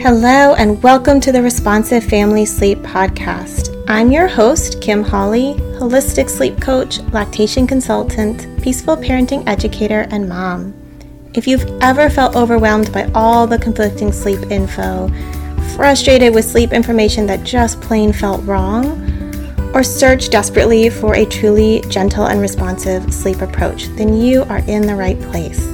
Hello, and welcome to the Responsive Family Sleep Podcast. I'm your host, Kim Holly, holistic sleep coach, lactation consultant, peaceful parenting educator, and mom. If you've ever felt overwhelmed by all the conflicting sleep info, frustrated with sleep information that just plain felt wrong, or search desperately for a truly gentle and responsive sleep approach, then you are in the right place.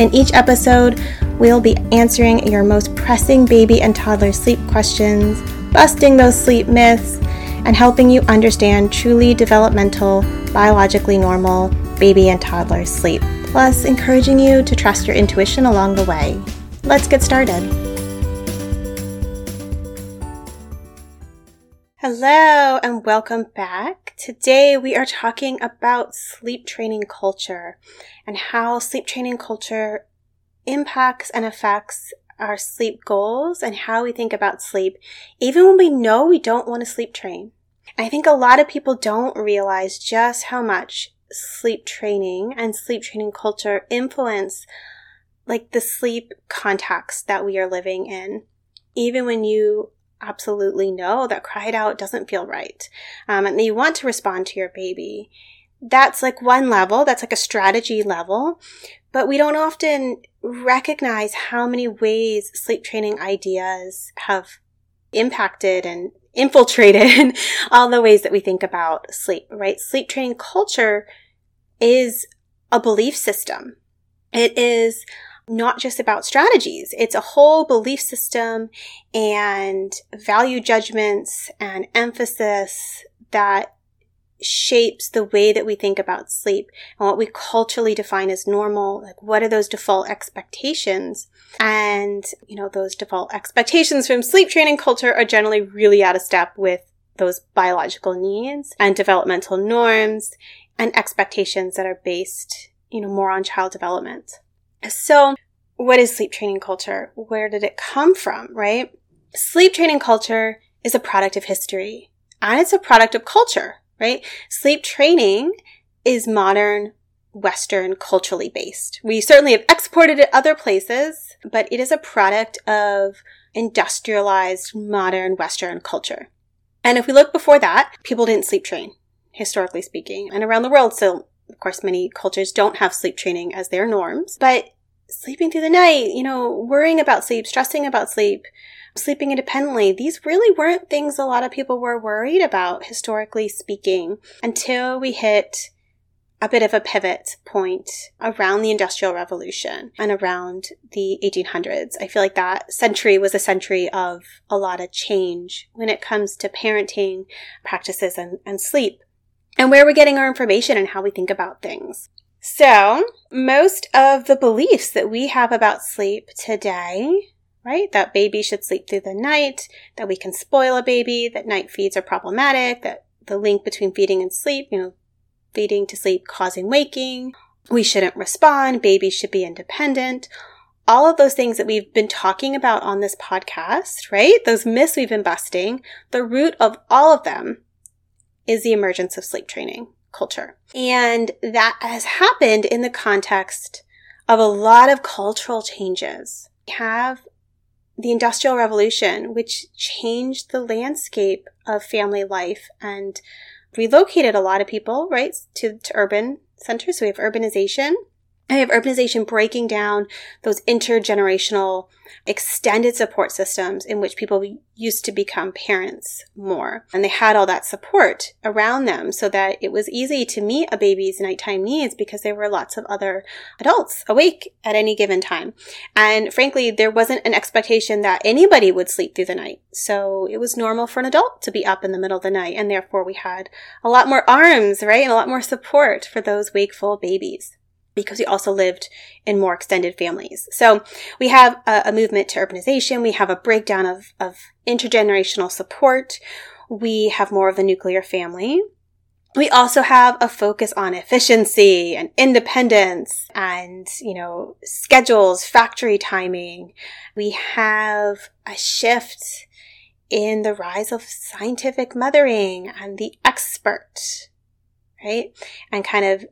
In each episode, we'll be answering your most pressing baby and toddler sleep questions, busting those sleep myths, and helping you understand truly developmental, biologically normal baby and toddler sleep, plus encouraging you to trust your intuition along the way. Let's get started. Hello and welcome back. Today we are talking about sleep training culture and how sleep training culture impacts and affects our sleep goals and how we think about sleep, even when we know we don't want to sleep train. I think a lot of people don't realize just how much sleep training and sleep training culture influence like the sleep context that we are living in. Even when you absolutely know that cried out doesn't feel right um, and you want to respond to your baby that's like one level that's like a strategy level but we don't often recognize how many ways sleep training ideas have impacted and infiltrated all the ways that we think about sleep right sleep training culture is a belief system it is not just about strategies. It's a whole belief system and value judgments and emphasis that shapes the way that we think about sleep and what we culturally define as normal. Like, what are those default expectations? And, you know, those default expectations from sleep training culture are generally really out of step with those biological needs and developmental norms and expectations that are based, you know, more on child development. So, what is sleep training culture? Where did it come from, right? Sleep training culture is a product of history and it's a product of culture, right? Sleep training is modern, Western, culturally based. We certainly have exported it other places, but it is a product of industrialized, modern, Western culture. And if we look before that, people didn't sleep train, historically speaking, and around the world. So, of course, many cultures don't have sleep training as their norms, but sleeping through the night, you know, worrying about sleep, stressing about sleep, sleeping independently, these really weren't things a lot of people were worried about, historically speaking, until we hit a bit of a pivot point around the Industrial Revolution and around the 1800s. I feel like that century was a century of a lot of change when it comes to parenting practices and, and sleep and where we're getting our information and how we think about things. So, most of the beliefs that we have about sleep today, right? That baby should sleep through the night, that we can spoil a baby, that night feeds are problematic, that the link between feeding and sleep, you know, feeding to sleep causing waking, we shouldn't respond, babies should be independent. All of those things that we've been talking about on this podcast, right? Those myths we've been busting, the root of all of them is the emergence of sleep training culture. And that has happened in the context of a lot of cultural changes. We have the Industrial Revolution, which changed the landscape of family life and relocated a lot of people, right, to, to urban centers. So we have urbanization. I have urbanization breaking down those intergenerational extended support systems in which people used to become parents more. And they had all that support around them so that it was easy to meet a baby's nighttime needs because there were lots of other adults awake at any given time. And frankly, there wasn't an expectation that anybody would sleep through the night. So it was normal for an adult to be up in the middle of the night. And therefore we had a lot more arms, right? And a lot more support for those wakeful babies because we also lived in more extended families. So we have a, a, movement to urbanization. We have a breakdown of, of intergenerational support. We have more of the nuclear family. We also have a focus on efficiency and independence and, you know, schedules, factory timing. We have a shift in the rise of scientific mothering and the expert, right? And kind of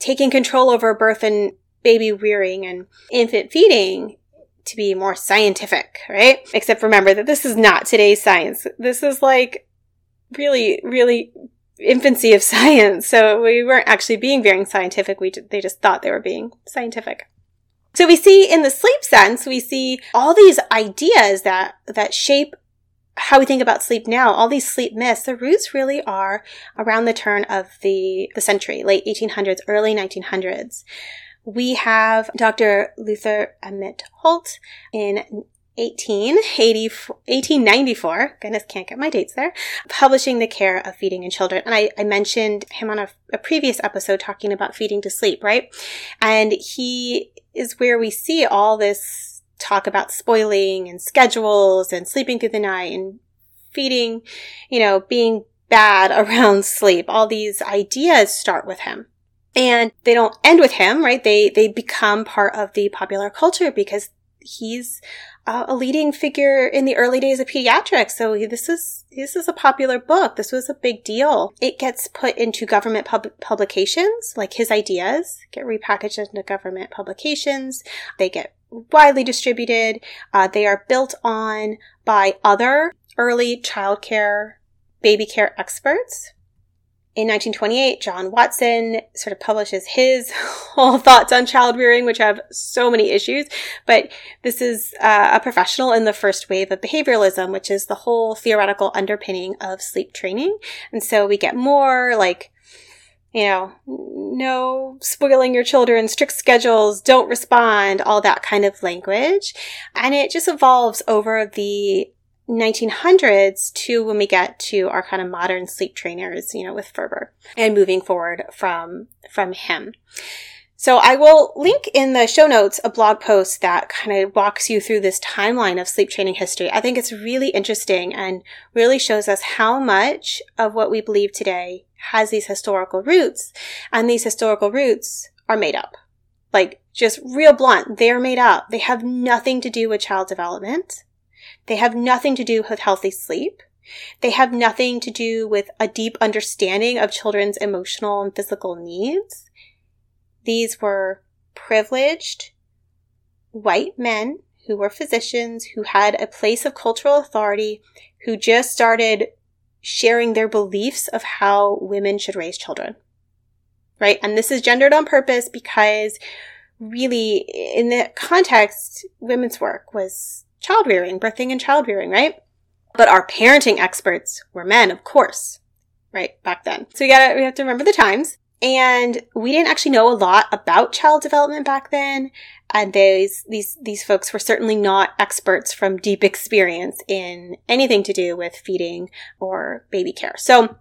taking control over birth and baby rearing and infant feeding to be more scientific, right? Except remember that this is not today's science. This is like really, really infancy of science. So we weren't actually being very scientific. We, they just thought they were being scientific. So we see in the sleep sense, we see all these ideas that, that shape how we think about sleep now, all these sleep myths, the roots really are around the turn of the, the century, late 1800s, early 1900s. We have Dr. Luther Emmett Holt in 1894, goodness, can't get my dates there, publishing The Care of Feeding in Children. And I, I mentioned him on a, a previous episode talking about feeding to sleep, right? And he is where we see all this talk about spoiling and schedules and sleeping through the night and feeding, you know, being bad around sleep. All these ideas start with him. And they don't end with him, right? They, they become part of the popular culture because he's uh, a leading figure in the early days of pediatrics. So this is this is a popular book. This was a big deal. It gets put into government pub- publications, like his ideas get repackaged into government publications. They get widely distributed. Uh, they are built on by other early childcare, baby care experts in 1928, John Watson sort of publishes his whole thoughts on child rearing, which have so many issues. But this is uh, a professional in the first wave of behavioralism, which is the whole theoretical underpinning of sleep training. And so we get more like, you know, no spoiling your children, strict schedules, don't respond, all that kind of language. And it just evolves over the 1900s to when we get to our kind of modern sleep trainers, you know, with Ferber and moving forward from, from him. So I will link in the show notes a blog post that kind of walks you through this timeline of sleep training history. I think it's really interesting and really shows us how much of what we believe today has these historical roots and these historical roots are made up. Like just real blunt, they're made up. They have nothing to do with child development. They have nothing to do with healthy sleep. They have nothing to do with a deep understanding of children's emotional and physical needs. These were privileged white men who were physicians, who had a place of cultural authority, who just started sharing their beliefs of how women should raise children. Right? And this is gendered on purpose because really, in the context, women's work was child rearing, birthing and child rearing, right? But our parenting experts were men, of course, right? Back then. So we gotta, we have to remember the times. And we didn't actually know a lot about child development back then. And these, these, these folks were certainly not experts from deep experience in anything to do with feeding or baby care. So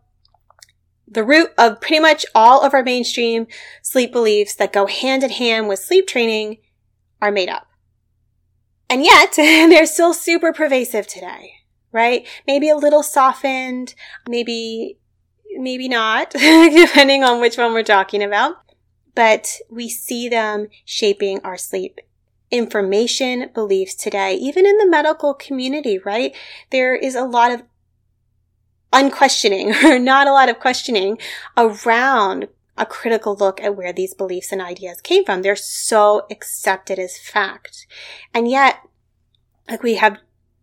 the root of pretty much all of our mainstream sleep beliefs that go hand in hand with sleep training are made up. And yet, they're still super pervasive today, right? Maybe a little softened, maybe, maybe not, depending on which one we're talking about. But we see them shaping our sleep information beliefs today, even in the medical community, right? There is a lot of unquestioning or not a lot of questioning around a critical look at where these beliefs and ideas came from. They're so accepted as fact. And yet, like we have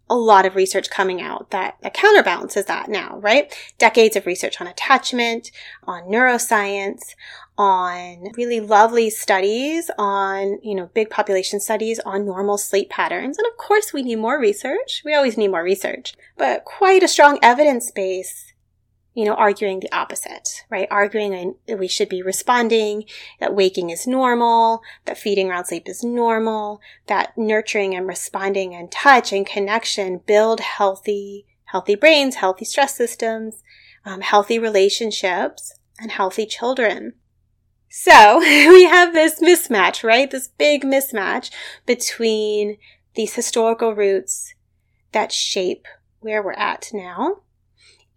a lot of research coming out that, that counterbalances that now, right? Decades of research on attachment, on neuroscience, on really lovely studies on, you know, big population studies on normal sleep patterns. And of course, we need more research. We always need more research, but quite a strong evidence base you know, arguing the opposite, right? Arguing that we should be responding, that waking is normal, that feeding around sleep is normal, that nurturing and responding and touch and connection build healthy, healthy brains, healthy stress systems, um, healthy relationships, and healthy children. So we have this mismatch, right? This big mismatch between these historical roots that shape where we're at now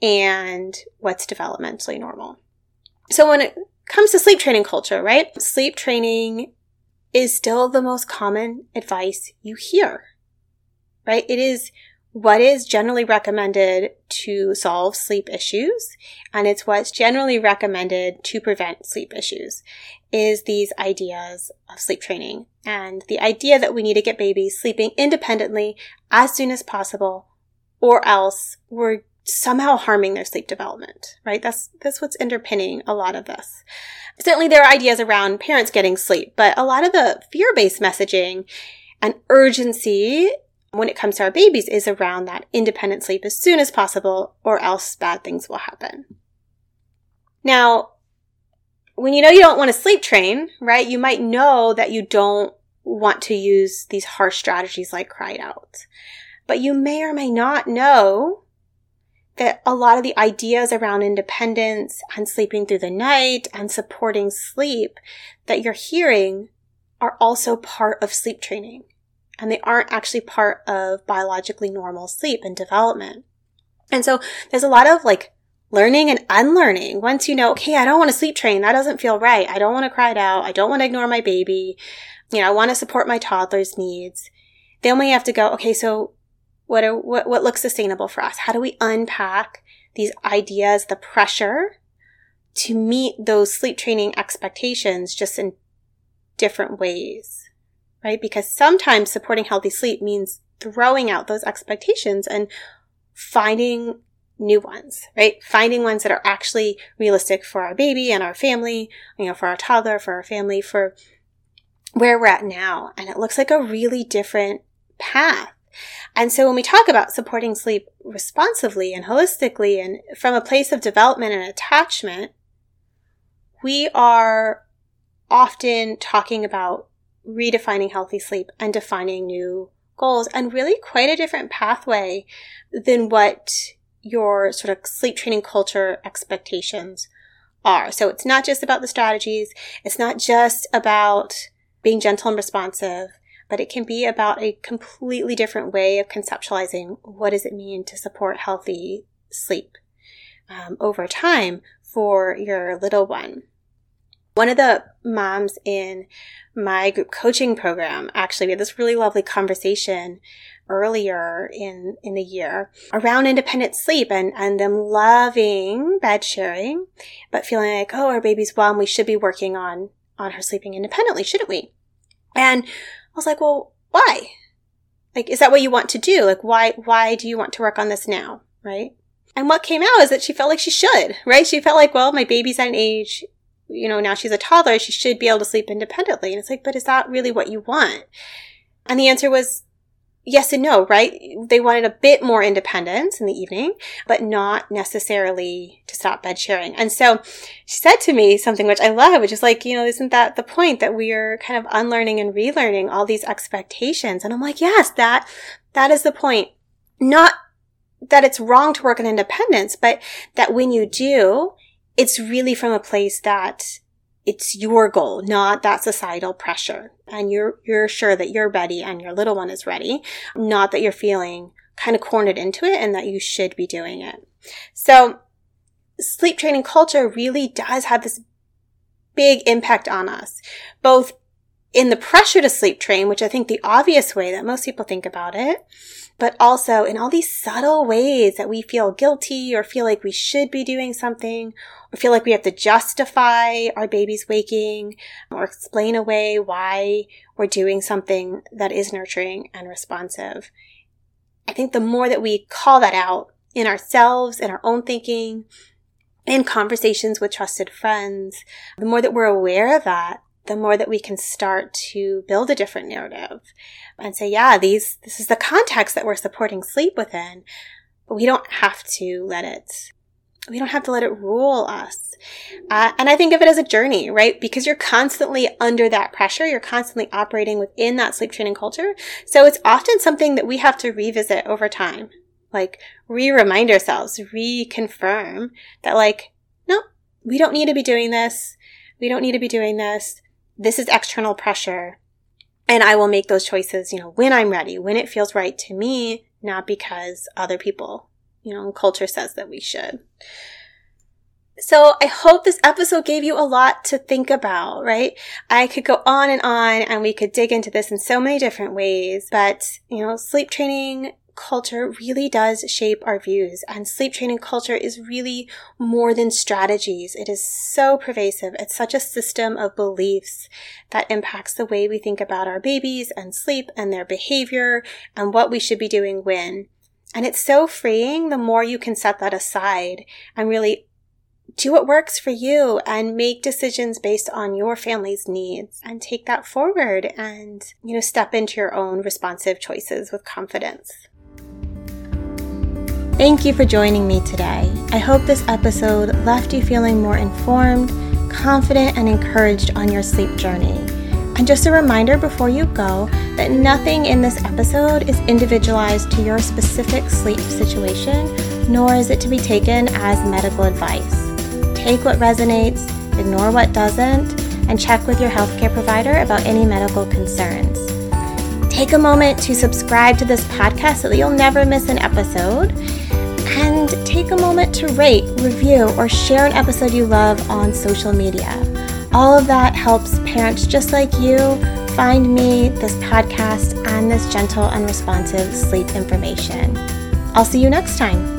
and what's developmentally normal. So when it comes to sleep training culture, right? Sleep training is still the most common advice you hear, right? It is what is generally recommended to solve sleep issues, and it's what's generally recommended to prevent sleep issues. is these ideas of sleep training and the idea that we need to get babies sleeping independently as soon as possible or else we're somehow harming their sleep development, right? That's, that's what's underpinning a lot of this. Certainly there are ideas around parents getting sleep, but a lot of the fear-based messaging and urgency when it comes to our babies is around that independent sleep as soon as possible or else bad things will happen. Now, when you know you don't want to sleep train, right, you might know that you don't want to use these harsh strategies like cried out. But you may or may not know that a lot of the ideas around independence and sleeping through the night and supporting sleep that you're hearing are also part of sleep training. And they aren't actually part of biologically normal sleep and development. And so there's a lot of like learning and unlearning. Once you know, okay, I don't want to sleep train. That doesn't feel right. I don't want to cry it out. I don't want to ignore my baby. You know, I want to support my toddler's needs. Then we have to go, okay, so what are, what, what looks sustainable for us? How do we unpack these ideas, the pressure to meet those sleep training expectations just in different ways, right? Because sometimes supporting healthy sleep means throwing out those expectations and finding new ones, right? Finding ones that are actually realistic for our baby and our family, you know, for our toddler, for our family, for where we're at now. And it looks like a really different path. And so when we talk about supporting sleep responsively and holistically and from a place of development and attachment, we are often talking about redefining healthy sleep and defining new goals and really quite a different pathway than what your sort of sleep training culture expectations are. So it's not just about the strategies. It's not just about being gentle and responsive, but it can be about a completely different way of conceptualizing what does it mean to support healthy sleep um, over time for your little one. One of the moms in my group coaching program actually we had this really lovely conversation earlier in, in the year around independent sleep and, and them loving bed sharing, but feeling like, oh, our baby's one, we should be working on, on her sleeping independently, shouldn't we? And was like, well, why? Like, is that what you want to do? Like, why, why do you want to work on this now? Right? And what came out is that she felt like she should, right? She felt like, well, my baby's at an age, you know, now she's a toddler, she should be able to sleep independently. And it's like, but is that really what you want? And the answer was yes and no, right? They wanted a bit more independence in the evening, but not necessarily to stop bed sharing. And so she said to me something which I love, which is like, you know, isn't that the point that we are kind of unlearning and relearning all these expectations? And I'm like, yes, that, that is the point. Not that it's wrong to work on independence, but that when you do, it's really from a place that it's your goal, not that societal pressure. And you're, you're sure that you're ready and your little one is ready, not that you're feeling kind of cornered into it and that you should be doing it. So sleep training culture really does have this big impact on us, both in the pressure to sleep train, which I think the obvious way that most people think about it, but also in all these subtle ways that we feel guilty or feel like we should be doing something or feel like we have to justify our baby's waking or explain away why we're doing something that is nurturing and responsive. I think the more that we call that out in ourselves, in our own thinking, in conversations with trusted friends, the more that we're aware of that, the more that we can start to build a different narrative and say, yeah, these, this is the context that we're supporting sleep within. But we don't have to let it, we don't have to let it rule us. Uh, and I think of it as a journey, right? Because you're constantly under that pressure. You're constantly operating within that sleep training culture. So it's often something that we have to revisit over time. Like re-remind ourselves, reconfirm that like, no, we don't need to be doing this. We don't need to be doing this this is external pressure. And I will make those choices, you know, when I'm ready, when it feels right to me, not because other people, you know, culture says that we should. So I hope this episode gave you a lot to think about, right? I could go on and on and we could dig into this in so many different ways, but you know, sleep training culture really does shape our views, and sleep training culture is really more than strategies. It is so pervasive. It's such a system of beliefs that impacts the way we think about our babies and sleep and their behavior and what we should be doing when. And it's so freeing the more you can set that aside and really do what works for you and make decisions based on your family's needs and take that forward and, you know, step into your own responsive choices with confidence. Thank you for joining me today. I hope this episode left you feeling more informed, confident, and encouraged on your sleep journey. And just a reminder before you go that nothing in this episode is individualized to your specific sleep situation, nor is it to be taken as medical advice. Take what resonates, ignore what doesn't, and check with your healthcare provider about any medical concerns. Take a moment to subscribe to this podcast so that you'll never miss an episode and take a moment to rate, review, or share an episode you love on social media. All of that helps parents just like you find me, this podcast, and this gentle and responsive sleep information. I'll see you next time.